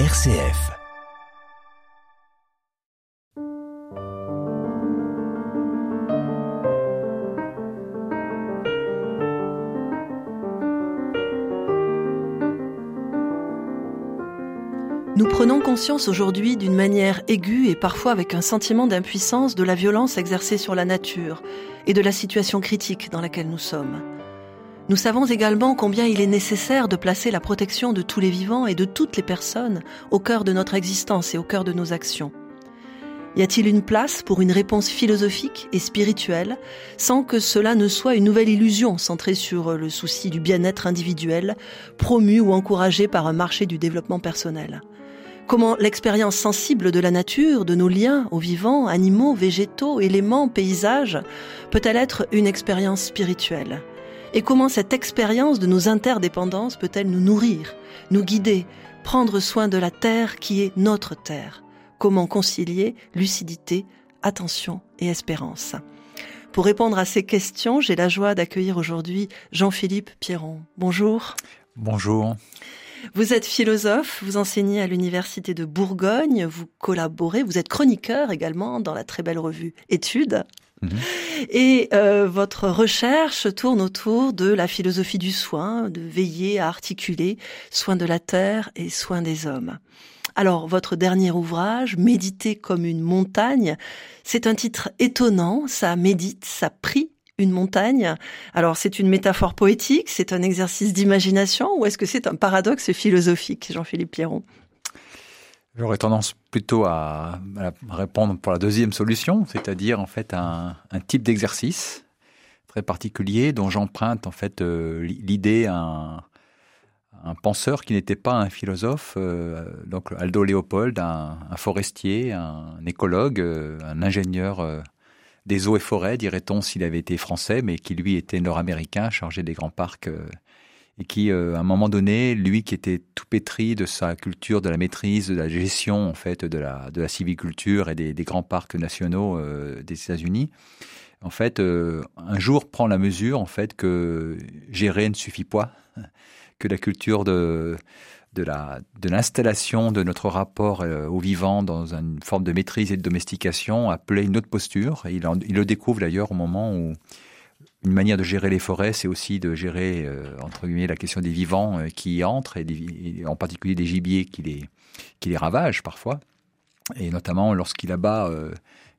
RCF. Nous prenons conscience aujourd'hui d'une manière aiguë et parfois avec un sentiment d'impuissance de la violence exercée sur la nature et de la situation critique dans laquelle nous sommes. Nous savons également combien il est nécessaire de placer la protection de tous les vivants et de toutes les personnes au cœur de notre existence et au cœur de nos actions. Y a-t-il une place pour une réponse philosophique et spirituelle sans que cela ne soit une nouvelle illusion centrée sur le souci du bien-être individuel, promu ou encouragé par un marché du développement personnel? Comment l'expérience sensible de la nature, de nos liens aux vivants, animaux, végétaux, éléments, paysages, peut-elle être une expérience spirituelle? Et comment cette expérience de nos interdépendances peut-elle nous nourrir, nous guider, prendre soin de la terre qui est notre terre? Comment concilier lucidité, attention et espérance? Pour répondre à ces questions, j'ai la joie d'accueillir aujourd'hui Jean-Philippe Pierron. Bonjour. Bonjour. Vous êtes philosophe, vous enseignez à l'Université de Bourgogne, vous collaborez, vous êtes chroniqueur également dans la très belle revue Études. Mhm. Et euh, votre recherche tourne autour de la philosophie du soin, de veiller à articuler soin de la terre et soin des hommes. Alors, votre dernier ouvrage, Méditer comme une montagne, c'est un titre étonnant, ça médite, ça prie une montagne. Alors c'est une métaphore poétique, c'est un exercice d'imagination ou est-ce que c'est un paradoxe philosophique, Jean-Philippe Pierron J'aurais tendance plutôt à, répondre pour la deuxième solution, c'est-à-dire en fait un, type d'exercice très particulier dont j'emprunte en fait euh, l'idée à un, penseur qui n'était pas un philosophe, euh, donc Aldo Léopold, un, forestier, un écologue, euh, un ingénieur des eaux et forêts, dirait-on, s'il avait été français, mais qui lui était nord-américain, chargé des grands parcs, et qui, euh, à un moment donné, lui qui était tout pétri de sa culture, de la maîtrise, de la gestion en fait de la de la civiculture et des, grands parcs nationaux euh, des États-Unis, en fait, un jour prend la mesure en fait que gérer ne suffit pas, que la culture de de la de l'installation de notre rapport euh, au vivant dans une forme de maîtrise et de domestication appelait une autre posture. il, il, le découvre d'ailleurs au moment où une manière de gérer les forêts, c'est aussi de gérer euh, entre guillemets la question des vivants euh, qui y entrent et, en particulier des gibiers qui les les ravagent parfois. Et notamment lorsqu'il abat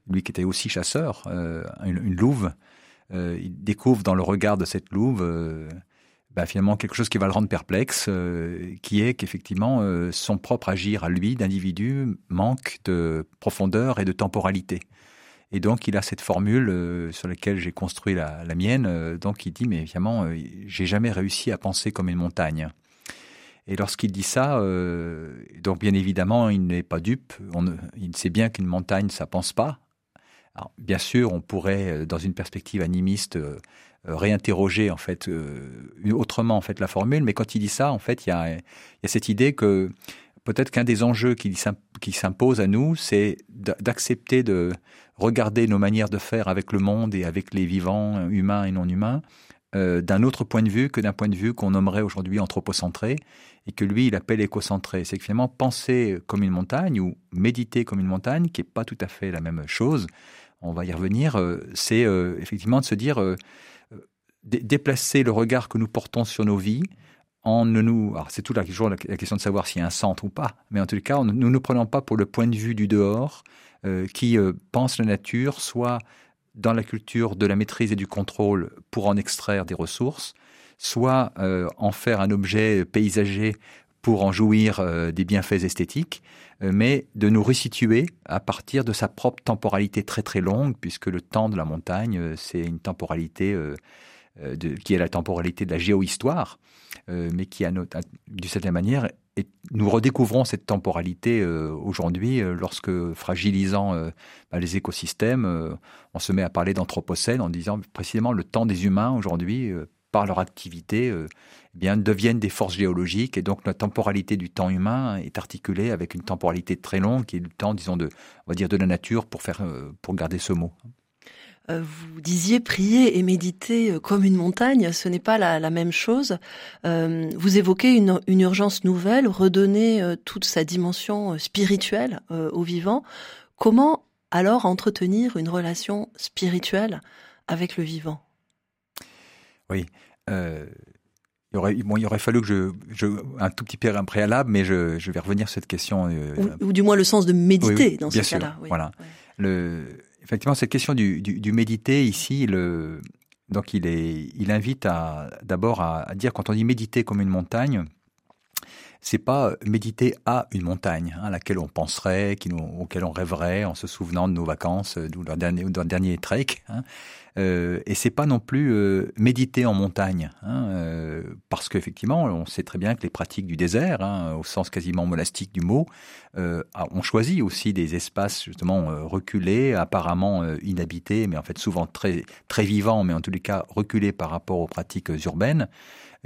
lui qui était aussi chasseur une, louve, il découvre dans le regard de cette louve bah, finalement quelque chose qui va le rendre perplexe, euh, qui est qu'effectivement euh, son propre agir à lui d'individu manque de profondeur et de temporalité. Et donc il a cette formule euh, sur laquelle j'ai construit la, la mienne. donc il dit mais évidemment j'ai jamais réussi à penser comme une montagne. Et lorsqu'il dit ça, donc bien évidemment il n'est pas dupe. On, il sait bien qu'une montagne ça pense pas. Bien sûr, on pourrait, dans une perspective animiste, euh, réinterroger en fait euh, autrement en fait la formule. Mais quand il dit ça, en fait, il y a, cette idée que peut-être qu'un des enjeux qui, s'impose à nous, c'est d'accepter de regarder nos manières de faire avec le monde et avec les vivants, humains et non humains, euh, d'un autre point de vue que d'un point de vue qu'on nommerait aujourd'hui anthropocentré et que lui, il appelle écocentré. C'est finalement penser comme une montagne ou méditer comme une montagne, qui n'est pas tout à fait la même chose. On va y revenir. c'est effectivement de se dire déplacer le regard que nous portons sur nos vies en ne nous. C'est toute la, question de savoir s'il y a un centre ou pas, mais en tout cas, nous ne prenons pas pour le point de vue du dehors euh, qui euh, pense la nature, soit dans la culture de la maîtrise et du contrôle pour en extraire des ressources, soit euh, en faire un objet paysager pour en jouir des bienfaits esthétiques, mais de nous resituer à partir de sa propre temporalité très très longue, puisque le temps de la montagne, c'est une temporalité euh, qui est la temporalité de la géohistoire, euh, mais qui, d'une certaine manière, et nous redécouvrons cette temporalité euh, aujourd'hui lorsque, fragilisant bah, les écosystèmes, on se met à parler d'anthropocène en disant précisément le temps des humains aujourd'hui, par leur activité, eh bien deviennent des forces géologiques et donc la temporalité du temps humain est articulée avec une temporalité très longue qui est le temps, disons, de, on va dire, de la nature pour faire, pour garder ce mot. Vous disiez prier et méditer comme une montagne, ce n'est pas la, même chose. vous évoquez une, une, urgence nouvelle, redonner toute sa dimension spirituelle au vivant. Comment alors entretenir une relation spirituelle avec le vivant? Oui. Euh, il, aurait, il aurait fallu que je, je un tout petit peu un préalable, mais je, je vais revenir sur cette question. Euh, ou, du moins le sens de méditer dans ce cas-là. Voilà. Le, effectivement, cette question du, méditer ici, donc il, invite d'abord à, à, dire quand on dit méditer comme une montagne, c'est pas méditer à une montagne, hein, à laquelle on penserait, qui nous, auquel on rêverait en se souvenant de nos vacances, euh, d'un dernier, dernier trek. Hein. Euh, et c'est pas non plus euh, méditer en montagne, hein, euh, parce qu'effectivement, on sait très bien que les pratiques du désert, hein, au sens quasiment monastique du mot, euh, ont choisi aussi des espaces justement reculés, apparemment inhabités, mais en fait souvent très très vivants, mais en tous les cas reculés par rapport aux pratiques urbaines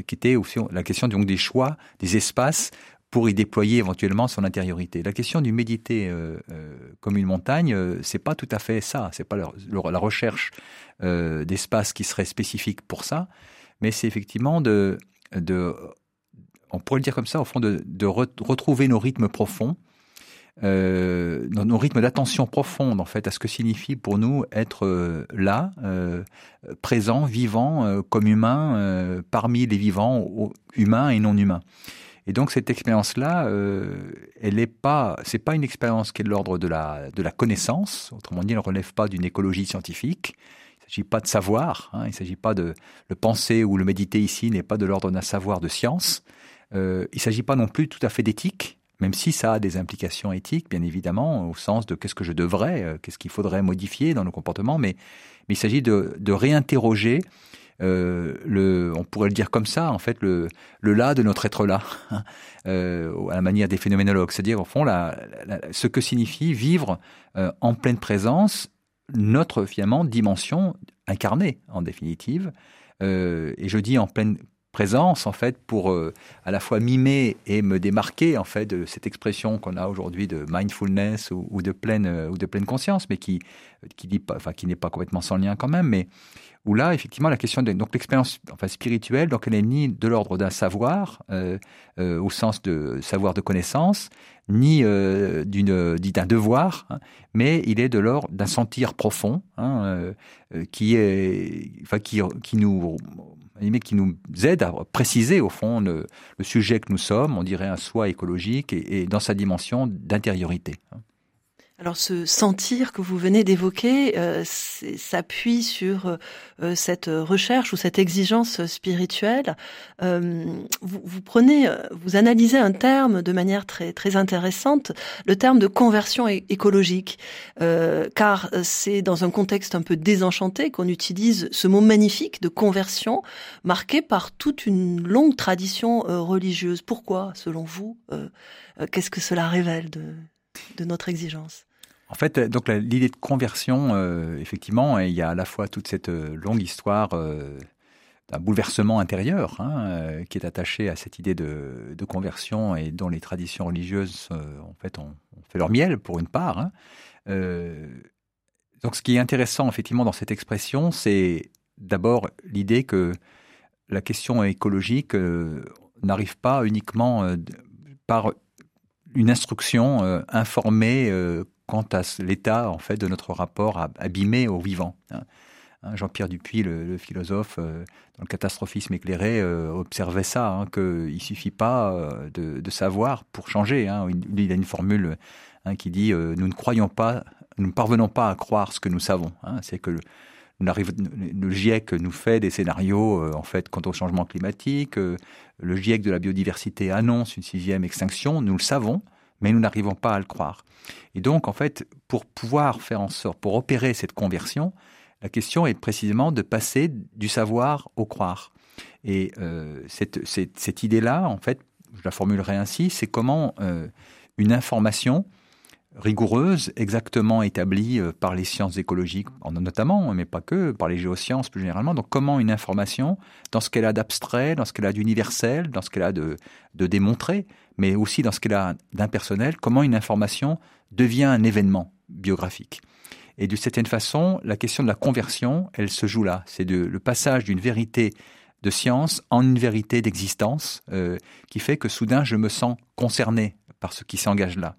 qui était aussi la question donc des choix, des espaces pour y déployer éventuellement son intériorité. La question du méditer euh, euh, comme une montagne, euh, c'est pas tout à fait ça. C'est pas la, recherche euh, d'espaces qui serait spécifique pour ça, mais c'est effectivement de, de, on pourrait le dire comme ça, au fond, de, de retrouver nos rythmes profonds, euh, nos rythmes d'attention profonde en fait à ce que signifie pour nous être euh, là, euh, présent, vivant, euh, comme humain, euh, parmi les vivants, humains et non humains. Et donc cette expérience-là, elle n'est pas, c'est pas une expérience qui est de l'ordre de la de la connaissance. Autrement dit, elle ne relève pas d'une écologie scientifique. Il ne s'agit pas de savoir. Hein, il ne s'agit pas de le penser ou le méditer ici n'est pas de l'ordre d'un savoir de science. il ne s'agit pas non plus tout à fait d'éthique même si ça a des implications éthiques, bien évidemment, au sens de qu'est-ce que je devrais, euh, qu'est-ce qu'il faudrait modifier dans nos comportements, mais, il s'agit de, réinterroger euh, le, on pourrait le dire comme ça, en fait, le, le là de notre être là, euh, à la manière des phénoménologues, c'est-à-dire au fond ce que signifie vivre en pleine présence notre finalement dimension incarnée en définitive. Et je dis en pleine présence en fait pour euh, à la fois mimer et me démarquer en fait de cette expression qu'on a aujourd'hui de mindfulness ou, de pleine euh, ou de pleine conscience mais qui qui dit pas enfin qui n'est pas complètement sans lien quand même mais où là effectivement la question de donc l'expérience enfin spirituelle donc elle est ni de l'ordre d'un savoir euh, euh, au sens de savoir de connaissance ni euh, d'une d'un devoir hein, mais il est de l'ordre d'un sentir profond hein, euh, qui est enfin qui qui nous qui nous aide à préciser au fond le, sujet que nous sommes, on dirait un soi écologique et dans sa dimension d'intériorité. Alors ce sentir que vous venez d'évoquer euh, s'appuie sur euh, cette recherche ou cette exigence spirituelle. Euh, vous, prenez, vous analysez un terme de manière très très intéressante, le terme de conversion écologique, euh, car c'est dans un contexte un peu désenchanté qu'on utilise ce mot magnifique de conversion, marqué par toute une longue tradition euh, religieuse. Pourquoi, selon vous, euh, qu'est-ce que cela révèle de, de notre exigence? En fait, donc l'idée de conversion, euh, effectivement, il y a à la fois toute cette euh, longue histoire euh, d'un bouleversement intérieur hein, euh, qui est attaché à cette idée de, conversion et dont les traditions religieuses, euh, en fait, ont, ont, fait leur miel pour une part. Hein. Euh, donc, ce qui est intéressant, effectivement, dans cette expression, c'est d'abord l'idée que la question écologique n'arrive pas uniquement par une instruction informée quant à l'état en fait de notre rapport abîmé au vivant. Hein. Jean-Pierre Dupuis, le, philosophe, euh, dans le catastrophisme éclairé, euh, observait ça, hein, qu'il ne suffit pas euh, de, savoir pour changer. Hein. Il, a une formule hein, qui dit Nous ne croyons pas, nous ne parvenons pas à croire ce que nous savons. Hein. C'est que le, le GIEC nous fait des scénarios en fait quant au changement climatique. Le GIEC de la biodiversité annonce une sixième extinction. Nous le savons mais nous n'arrivons pas à le croire. Et donc, en fait, pour pouvoir faire en sorte, pour opérer cette conversion, la question est précisément de passer du savoir au croire. Et euh, cette, cette, idée-là, en fait, je la formulerai ainsi, c'est comment euh, une information rigoureuse, exactement établie euh, par les sciences écologiques, notamment, mais pas que, par les géosciences plus généralement. Donc comment une information, dans ce qu'elle a d'abstrait, dans ce qu'elle a d'universel, dans ce qu'elle a de démontré, mais aussi dans ce qu'elle a d'impersonnel, comment une information devient un événement biographique. Et d'une certaine façon, la question de la conversion, elle se joue là. C'est le passage d'une vérité de science en une vérité d'existence euh, qui fait que soudain je me sens concerné par ce qui s'engage là.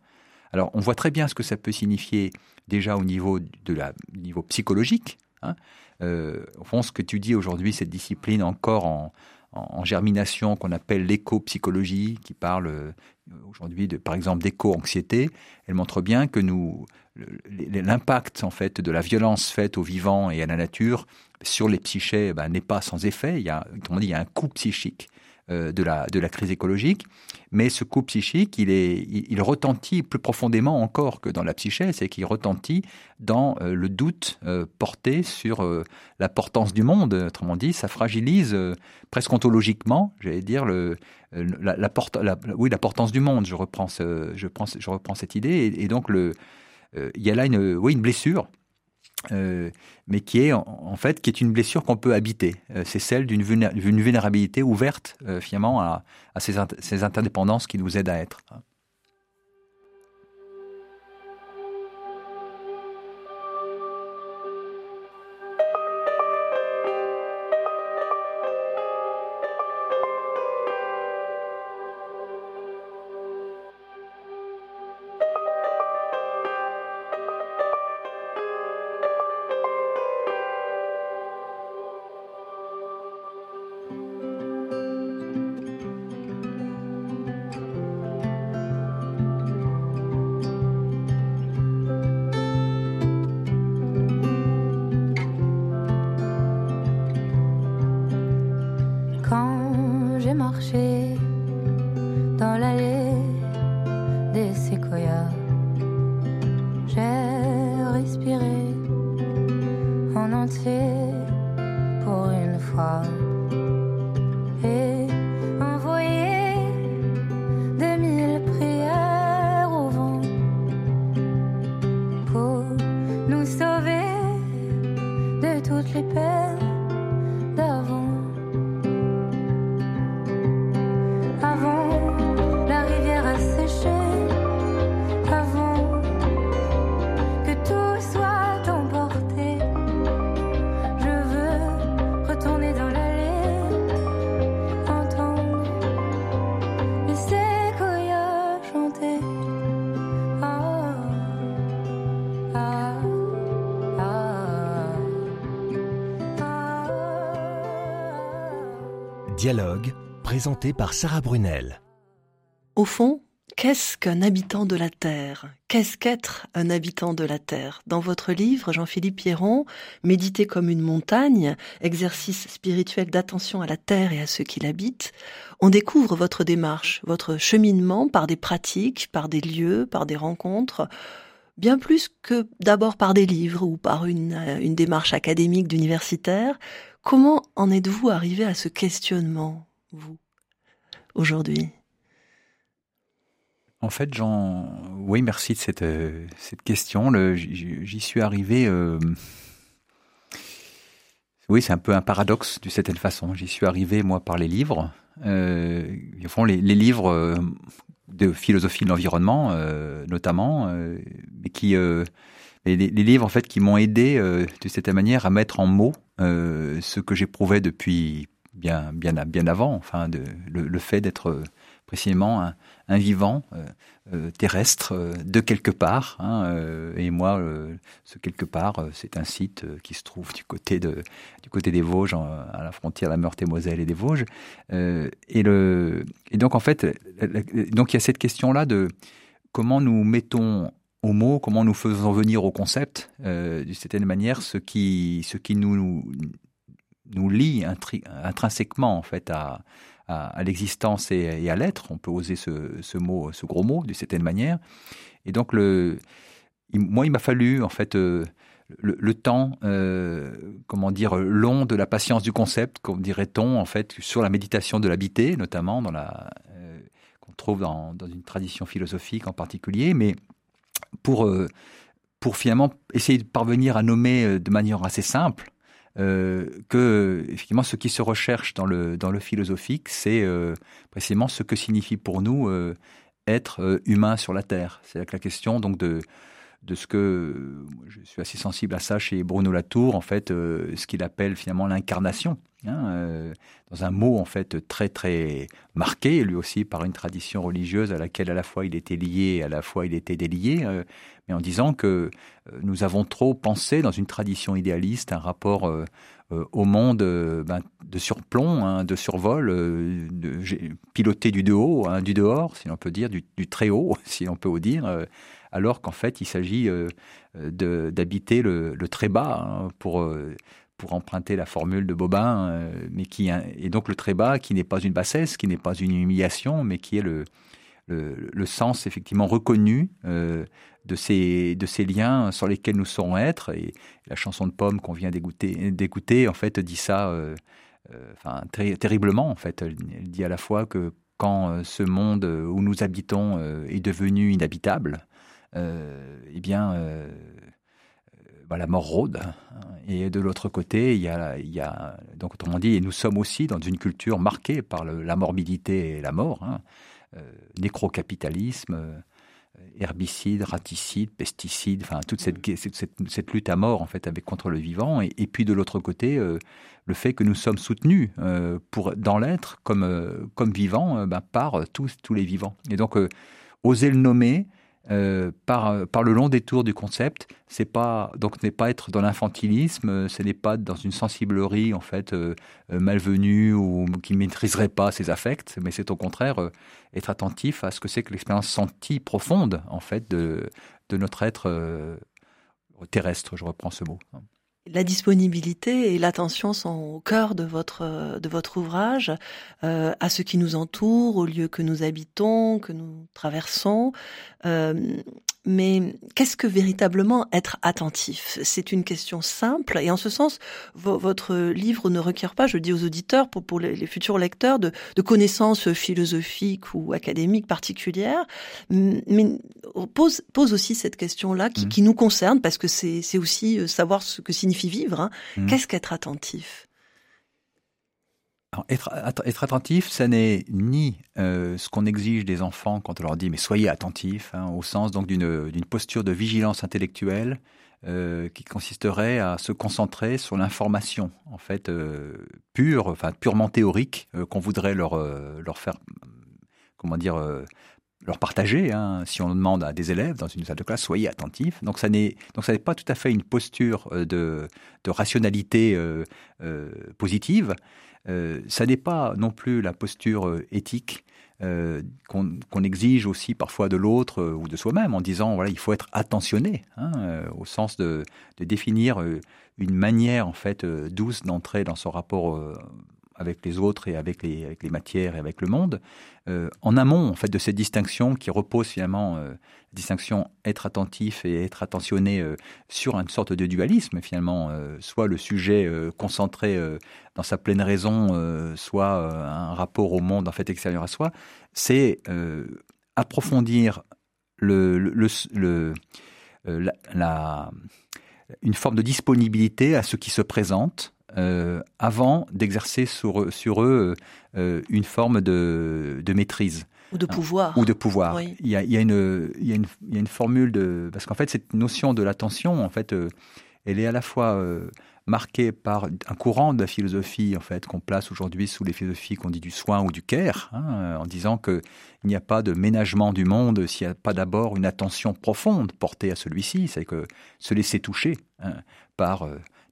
Alors on voit très bien ce que ça peut signifier déjà au niveau de la niveau psychologique. Hein. Euh, au fond, ce que tu dis aujourd'hui, cette discipline encore en, en, germination qu'on appelle l'éco-psychologie, qui parle euh, aujourd'hui de, par exemple, d'éco-anxiété, elle montre bien que nous, l'impact en fait de la violence faite aux vivants et à la nature sur les psychés eh ben, n'est pas sans effet. Il y a, il y a un coût psychique de, la, de la crise écologique, mais ce coup psychique, il, est, il, retentit plus profondément encore que dans la psyché, c'est qu'il retentit dans euh, le doute euh, porté sur l'importance du monde. Autrement dit, ça fragilise presque ontologiquement, j'allais dire, le, la, la, oui, l'importance du monde. Je reprends, ce, je, prends, je reprends cette idée, et, donc le, il y a là une, oui, une blessure euh, mais qui est en, fait qui est une blessure qu'on peut habiter. Euh, c'est celle d'une vulnérabilité ouverte euh, finalement à, à ces, ces interdépendances qui nous aident à être. J'ai respiré en entier pour une fois. Dialogue, présenté par Sarah Brunel. Au fond, qu'est-ce qu'un habitant de la Terre? Qu'est-ce qu'être un habitant de la Terre? Dans votre livre, Jean-Philippe Pierron, Méditer comme une montagne, exercice spirituel d'attention à la Terre et à ceux qui l'habitent, on découvre votre démarche, votre cheminement par des pratiques, par des lieux, par des rencontres, bien plus que d'abord par des livres ou par une, une démarche académique d'universitaire, Comment en êtes-vous arrivé à ce questionnement, vous, aujourd'hui? En fait, Jean, oui, merci de cette, euh, question. J'y suis arrivé. Euh, oui, c'est un peu un paradoxe d'une certaine façon. J'y suis arrivé, moi, par les livres. Euh, font les, livres de philosophie de l'environnement, notamment, mais qui les, les, livres en fait qui m'ont aidé euh, de cette manière à mettre en mots euh, ce que j'éprouvais depuis bien bien bien avant, enfin le, fait d'être euh, précisément un, vivant terrestre de quelque part. Hein, et moi, ce quelque part, c'est un site qui se trouve du côté de du côté des Vosges, à la frontière de la Meurthe-et-Moselle et des Vosges. et le et donc en fait, donc il y a cette question là de comment nous mettons au mot, comment nous faisons venir au concept, euh, d'une certaine manière, ce qui, ce qui nous, nous, lie intrinsèquement en fait à, à, l'existence et, à l'être. On peut oser ce, ce, mot, ce gros mot, d'une certaine manière. Et donc, le, moi, il m'a fallu en fait euh, le, temps, euh, comment dire, long de la patience du concept, comme dirait-on en fait sur la méditation de l'habité, notamment dans la qu'on trouve dans, dans une tradition philosophique en particulier, mais pour, euh, pour finalement essayer de parvenir à nommer euh, de manière assez simple euh, que effectivement ce qui se recherche dans le dans le philosophique c'est précisément ce que signifie pour nous être humain sur la terre. C'est la question donc de de ce que je suis assez sensible à ça chez Bruno Latour, en fait, euh, ce qu'il appelle finalement l'incarnation. Hein, euh, dans un mot en fait très très marqué, lui aussi par une tradition religieuse à laquelle à la fois il était lié à la fois il était délié, euh, mais en disant que nous avons trop pensé dans une tradition idéaliste un rapport au monde ben, de surplomb, hein, de survol, de, piloté du de haut, hein, du dehors, si l'on peut dire, du, du, très haut, si l'on peut dire alors qu'en fait, il s'agit euh, d'habiter le, très bas hein, pour euh, pour emprunter la formule de Bobin, euh, mais qui et donc le très bas qui n'est pas une bassesse, qui n'est pas une humiliation, mais qui est le sens effectivement reconnu de ces liens sur lesquels nous saurons être. Et la chanson de Pomme qu'on vient d'écouter, en fait, dit ça. terriblement en fait. Elle dit à la fois que quand ce monde où nous habitons est devenu inhabitable, euh, eh bien, euh, bah, la mort rôde. Hein. Et de l'autre côté, il y, a, il y a, donc autrement dit, nous sommes aussi dans une culture marquée par la morbidité et la mort, hein. euh, nécrocapitalisme, herbicides, raticides, pesticides, enfin toute cette, cette, lutte à mort en fait avec contre le vivant, et, puis de l'autre côté le fait que nous sommes soutenus pour dans l'être comme comme vivants ben, par tous tous les vivants. Et donc oser le nommer, euh, par, par le long détour du concept. C'est pas donc n'est pas être dans l'infantilisme, ce n'est pas dans une sensiblerie en fait euh, euh, malvenue ou qui maîtriserait pas ses affects, mais c'est au contraire être attentif à ce que c'est que l'expérience sentie profonde en fait de de notre être terrestre. Je reprends ce mot la disponibilité et l'attention sont au cœur de votre de votre ouvrage, euh, à ce qui nous entoure, au lieu que nous habitons, que nous traversons. Euh, mais qu'est-ce que véritablement être attentif? C'est une question simple et en ce sens, votre livre ne requiert pas, je dis aux auditeurs, pour, pour les, futurs lecteurs, de, de, connaissances philosophiques ou académiques particulières, mais pose, pose aussi cette question-là qui, mmh. qui, nous concerne parce que c'est aussi euh, savoir ce que signifie vivre. Hein. Mmh. Qu'est-ce qu'être attentif? Être, être, attentif, ça n'est ni euh, ce qu'on exige des enfants quand on leur dit mais soyez attentifs, hein, au sens donc d'une posture de vigilance intellectuelle euh, qui consisterait à se concentrer sur l'information en fait euh, pure, enfin purement théorique qu'on voudrait leur faire comment dire leur partager. Hein, si on demande à des élèves dans une salle de classe, soyez attentifs. Donc ça n'est donc ça n'est pas tout à fait une posture de rationalité positive. Euh, ça n'est pas non plus la posture euh, éthique euh, qu'on exige aussi parfois de l'autre ou de soi-même en disant voilà il faut être attentionné hein, au sens de, de, définir une manière en fait douce d'entrer dans son rapport avec les autres et avec les, matières et avec le monde, euh, en amont en fait de cette distinction qui repose finalement euh, distinction être attentif et être attentionné euh, sur une sorte de dualisme finalement, euh, soit le sujet concentré dans sa pleine raison, soit un rapport au monde en fait extérieur à soi, c'est approfondir une forme de disponibilité à ce qui se présente euh, avant d'exercer sur, sur eux euh, une forme de, de, maîtrise. Ou de pouvoir. Ou de pouvoir. Il, y a, il, y a une, il, y a une, il y a une formule de... Parce qu'en fait, cette notion de l'attention, en fait, euh, elle est à la fois marquée par un courant de la philosophie, en fait, qu'on place aujourd'hui sous les philosophies qu'on dit du soin ou du care, hein, en disant qu'il n'y a pas de ménagement du monde s'il n'y a pas d'abord une attention profonde portée à celui-ci, c'est que se laisser toucher hein, par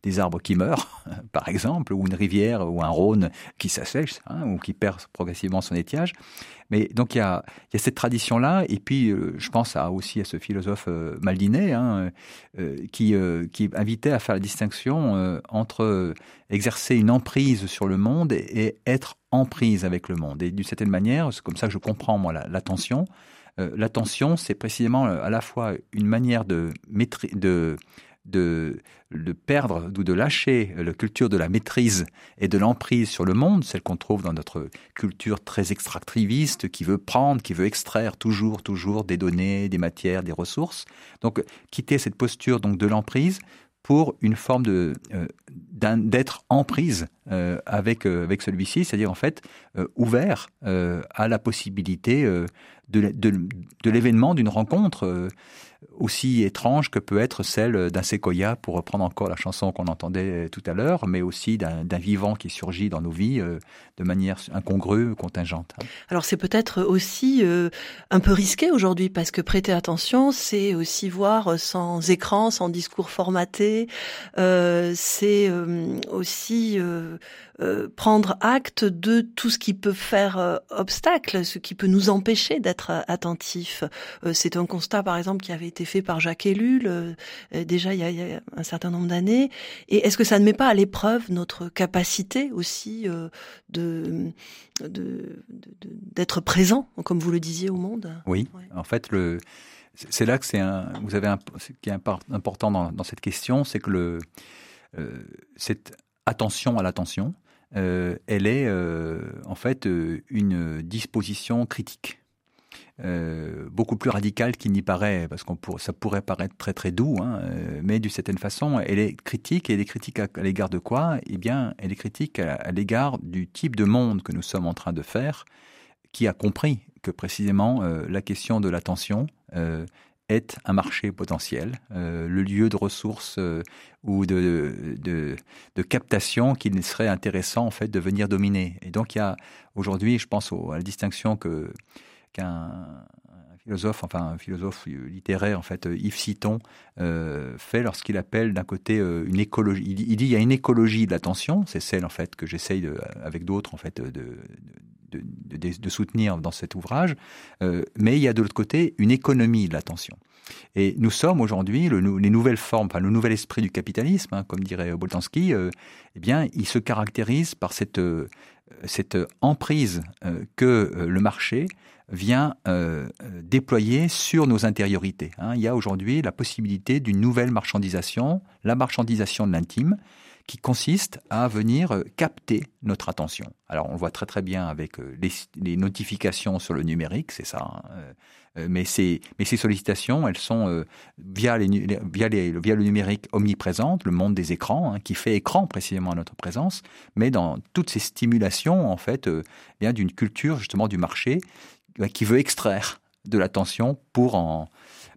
des arbres qui meurent, par exemple, ou une rivière ou un Rhône qui s'assèche hein, ou qui perd progressivement son étiage. Mais donc il y a, cette tradition-là, et puis euh, je pense à, aussi à ce philosophe euh, Maldinet hein, euh, qui, qui invitait à faire la distinction entre exercer une emprise sur le monde et, être en prise avec le monde. Et d'une certaine manière, c'est comme ça que je comprends moi l'attention. l'attention, c'est précisément à la fois une manière de, de de, perdre ou de lâcher la culture de la maîtrise et de l'emprise sur le monde, celle qu'on trouve dans notre culture très extractiviste, qui veut prendre, qui veut extraire toujours, toujours des données, des matières, des ressources. Donc, quitter cette posture donc de l'emprise pour une forme euh, d'être en prise avec avec celui-ci, c'est-à-dire en fait ouvert à la possibilité de, de l'événement d'une rencontre aussi étrange que peut être celle d'un séquoia, pour reprendre encore la chanson qu'on entendait tout à l'heure, mais aussi d'un vivant qui surgit dans nos vies euh, de manière incongrue, contingente. Alors c'est peut-être aussi euh, un peu risqué aujourd'hui, parce que prêter attention, c'est aussi voir sans écran, sans discours formaté, euh, c'est aussi prendre acte de tout ce qui peut faire obstacle, ce qui peut nous empêcher d'être attentifs. c'est un constat, par exemple, qui avait été fait par Jacques Ellul euh, déjà il y, a, un certain nombre d'années. Et est-ce que ça ne met pas à l'épreuve notre capacité aussi euh, de d'être présent, comme vous le disiez, au monde? Oui, en fait, le c'est là que c'est un, vous avez un, ce qui est important dans, cette question, c'est que le, euh, cette attention à l'attention, elle est en fait une disposition critique. Euh, beaucoup plus radicale qu'il n'y paraît, parce qu'on pour, ça pourrait paraître très très doux, hein, euh, mais d'une certaine façon, elle est critique, et elle est critique à, l'égard de quoi? Eh bien, elle est critique à, l'égard du type de monde que nous sommes en train de faire, qui a compris que précisément euh, la question de l'attention est un marché potentiel, le lieu de ressources ou de, de, captation qu'il serait intéressant en fait de venir dominer. Et donc il y a aujourd'hui, je pense à la distinction que qu'un philosophe, enfin un philosophe littéraire en fait, Yves Citon euh, fait lorsqu'il appelle d'un côté euh, une écologie. Il, dit il y a une écologie de l'attention, c'est celle en fait que j'essaye avec d'autres en fait de, soutenir dans cet ouvrage, euh, mais il y a de l'autre côté une économie de l'attention. Et nous sommes aujourd'hui le, les nouvelles formes, le nouvel esprit du capitalisme, hein, comme dirait Boltanski, eh bien, il se caractérise par cette cette emprise que le marché vient euh, déployer sur nos intériorités. Hein. Il y a aujourd'hui la possibilité d'une nouvelle marchandisation, la marchandisation de l'intime, qui consiste à venir euh, capter notre attention. Alors on voit très très bien avec euh, les, notifications sur le numérique, c'est ça. Hein. Mais, ces, mais ces sollicitations, elles sont via, les, via, le numérique omniprésente, le monde des écrans, hein, qui fait écran précisément à notre présence, mais dans toutes ces stimulations en fait, bien d'une culture justement du marché bah, qui veut extraire de l'attention pour,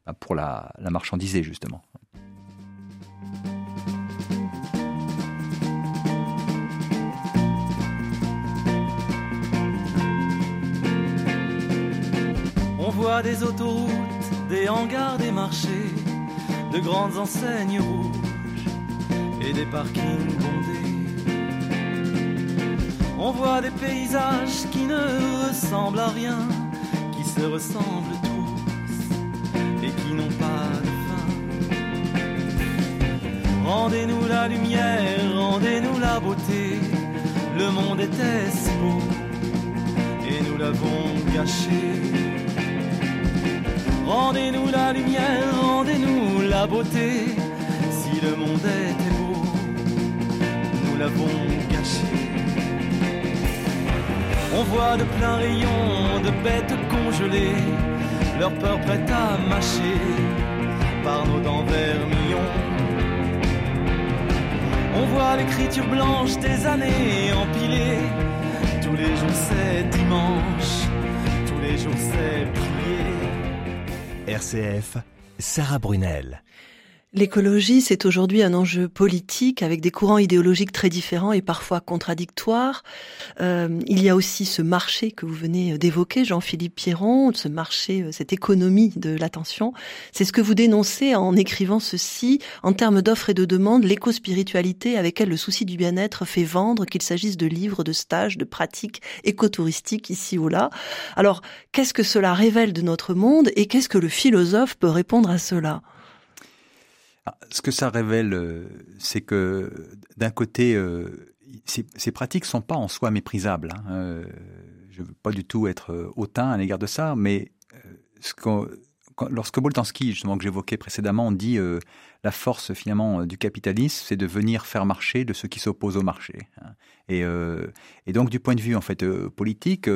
bah, la, la marchandiser justement. Des autoroutes, des hangars, des marchés, de grandes enseignes rouges et des parkings bondés. On voit des paysages qui ne ressemblent à rien se ressemblent tous et qui n'ont pas de fin. Rendez-nous la lumière, rendez-nous la beauté. Le monde était si beau et nous l'avons gâché. Rendez-nous la lumière, rendez-nous la beauté. Si le monde était beau, nous l'avons gâché. On voit de pleins rayons de bêtes congelées, leur peur prête à mâcher par nos dents vermillons. On voit l'écriture blanche des années empilées. Tous les jours c'est dimanche, tous les jours c'est. RCF, Sarah Brunel. L'écologie, c'est aujourd'hui un enjeu politique avec des courants idéologiques très différents et parfois contradictoires. Euh, il y a aussi ce marché que vous venez d'évoquer, Jean-Philippe Pierron, ce marché, euh, cette économie de l'attention. C'est ce que vous dénoncez en écrivant ceci, en termes d'offres et de demandes, l'éco-spiritualité avec elle le souci du bien-être fait vendre, qu'il s'agisse de livres, de stages, de pratiques écotouristiques ici ou là. Alors, qu'est-ce que cela révèle de notre monde et qu'est-ce que le philosophe peut répondre à cela? Ce que ça révèle, euh, c'est que d'un côté, euh, ces, ces, pratiques sont pas en soi méprisables. Hein. Euh, je veux pas du tout être hautain à l'égard de ça, mais ce lorsque Boltanski, justement que j'évoquais précédemment, dit la force finalement du capitalisme, c'est de venir faire marcher de ceux qui s'opposent au marché. Hein. Et, donc du point de vue en fait politique,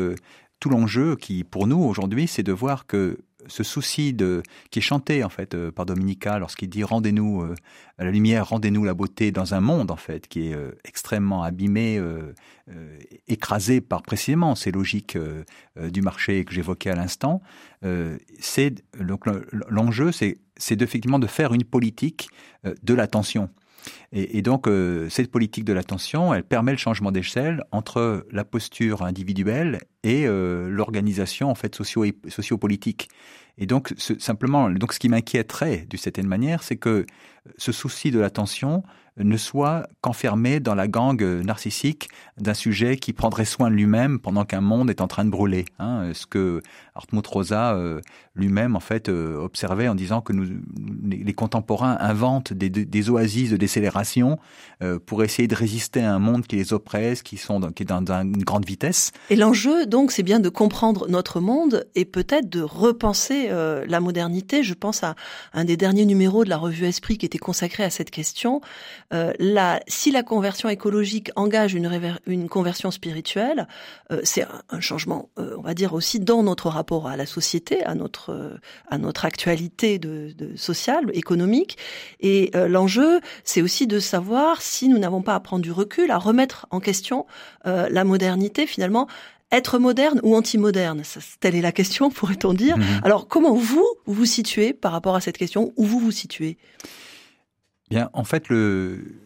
tout l'enjeu qui pour nous aujourd'hui, c'est de voir que ce souci de qui est chanté en fait euh, par Dominica lorsqu'il dit rendez-nous euh, la lumière, rendez-nous la beauté dans un monde en fait qui est extrêmement abîmé, écrasé par précisément ces logiques du marché que j'évoquais à l'instant. c'est l'enjeu, c'est c'est effectivement de faire une politique de l'attention. Et, donc, euh, cette politique de l'attention, elle permet le changement d'échelle entre la posture individuelle et euh, l'organisation en fait socio sociopolitique. Et donc, simplement, donc ce qui m'inquiéterait d'une certaine manière, c'est que ce souci de l'attention ne soit qu'enfermé dans la gangue narcissique d'un sujet qui prendrait soin de lui-même pendant qu'un monde est en train de brûler. Hein, ce que Hartmut Rosa euh, lui-même en fait euh, observait en disant que nous, les, contemporains inventent des, des, oasis de décélération euh, pour essayer de résister à un monde qui les oppresse, qui sont dans, qui est dans, une grande vitesse. Et l'enjeu donc c'est bien de comprendre notre monde et peut-être de repenser la modernité. Je pense à un des derniers numéros de la revue Esprit qui était consacré à cette question. Euh, la, si la conversion écologique engage une, une conversion spirituelle, euh, c'est un, changement, euh, on va dire aussi dans notre rapport à la société, à notre à notre actualité de, de sociale, économique. Et l'enjeu, c'est aussi de savoir si nous n'avons pas à prendre du recul, à remettre en question la modernité finalement être moderne ou anti-moderne Telle est la question, pourrait-on dire. Mhm. Alors, comment vous, vous situez par rapport à cette question? Où vous vous situez? Bien, en fait, le,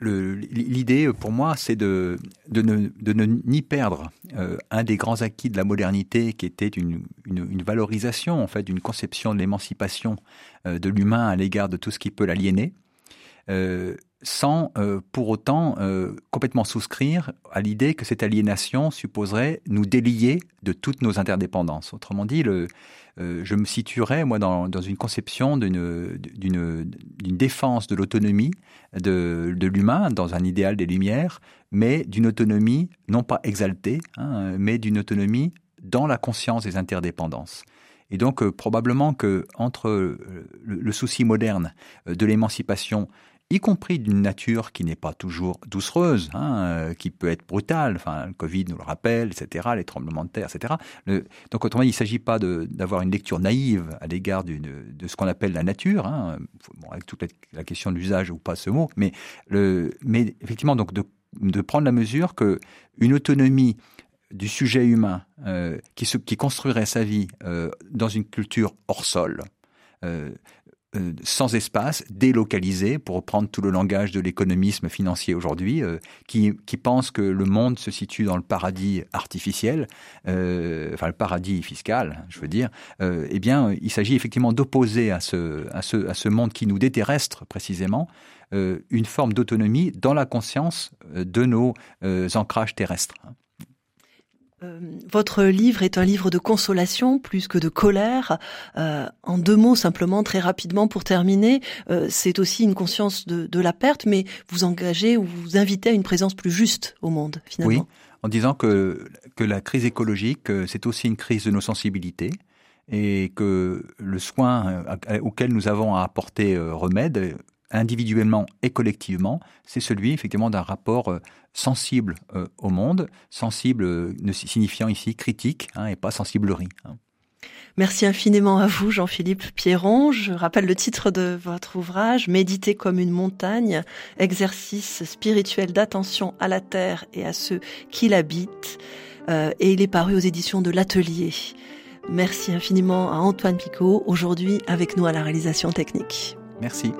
l'idée pour moi, c'est de, de, ne, de ne ni perdre euh, un des grands acquis de la modernité, qui était une, une, valorisation, en fait, d'une conception de l'émancipation euh, de l'humain à l'égard de tout ce qui peut l'aliéner, euh, sans pour autant complètement souscrire à l'idée que cette aliénation supposerait nous délier de toutes nos interdépendances. Autrement dit, euh, je me situerais, moi, dans, une conception d'une défense de l'autonomie de, l'humain, dans un idéal des Lumières, mais d'une autonomie non pas exaltée, hein, mais d'une autonomie dans la conscience des interdépendances. Et donc, euh, probablement que entre euh, le, souci moderne de l'émancipation y compris d'une nature qui n'est pas toujours doucereuse, hein, euh, qui peut être brutale. Enfin, le Covid nous le rappelle, etc., les tremblements de terre, etc. Le, donc, autrement, il ne s'agit pas d'avoir une lecture naïve à l'égard de, de, ce qu'on appelle la nature, hein, avec toute la, question de l'usage ou pas ce mot, mais, effectivement, donc de, de prendre la mesure que une autonomie du sujet humain euh, qui, construirait sa vie euh, dans une culture hors sol, euh, sans espace, délocalisé, pour reprendre tout le langage de l'économisme financier aujourd'hui, euh, qui, qui, pense que le monde se situe dans le paradis artificiel, euh, enfin le paradis fiscal, je veux dire, eh bien, il s'agit effectivement d'opposer à ce, à, ce, à ce monde qui nous déterrestre précisément une forme d'autonomie dans la conscience de nos ancrages terrestres. Euh, votre livre est un livre de consolation plus que de colère. Euh, en deux mots, simplement, très rapidement pour terminer, euh, c'est aussi une conscience de, de, la perte, mais vous engagez ou vous invitez à une présence plus juste au monde, finalement. Oui, en disant que, que la crise écologique, c'est aussi une crise de nos sensibilités et que le soin auquel nous avons à apporter remède individuellement et collectivement, c'est celui effectivement d'un rapport euh, sensible euh, au monde, sensible euh, signifiant ici critique hein, et pas sensiblerie. Hein. Merci infiniment à vous, Jean-Philippe Pierron. Je rappelle le titre de votre ouvrage, Méditer comme une montagne, exercice spirituel d'attention à la terre et à ceux qui l'habitent. et il est paru aux éditions de l'Atelier. Merci infiniment à Antoine Picot, aujourd'hui avec nous à la réalisation technique. Merci.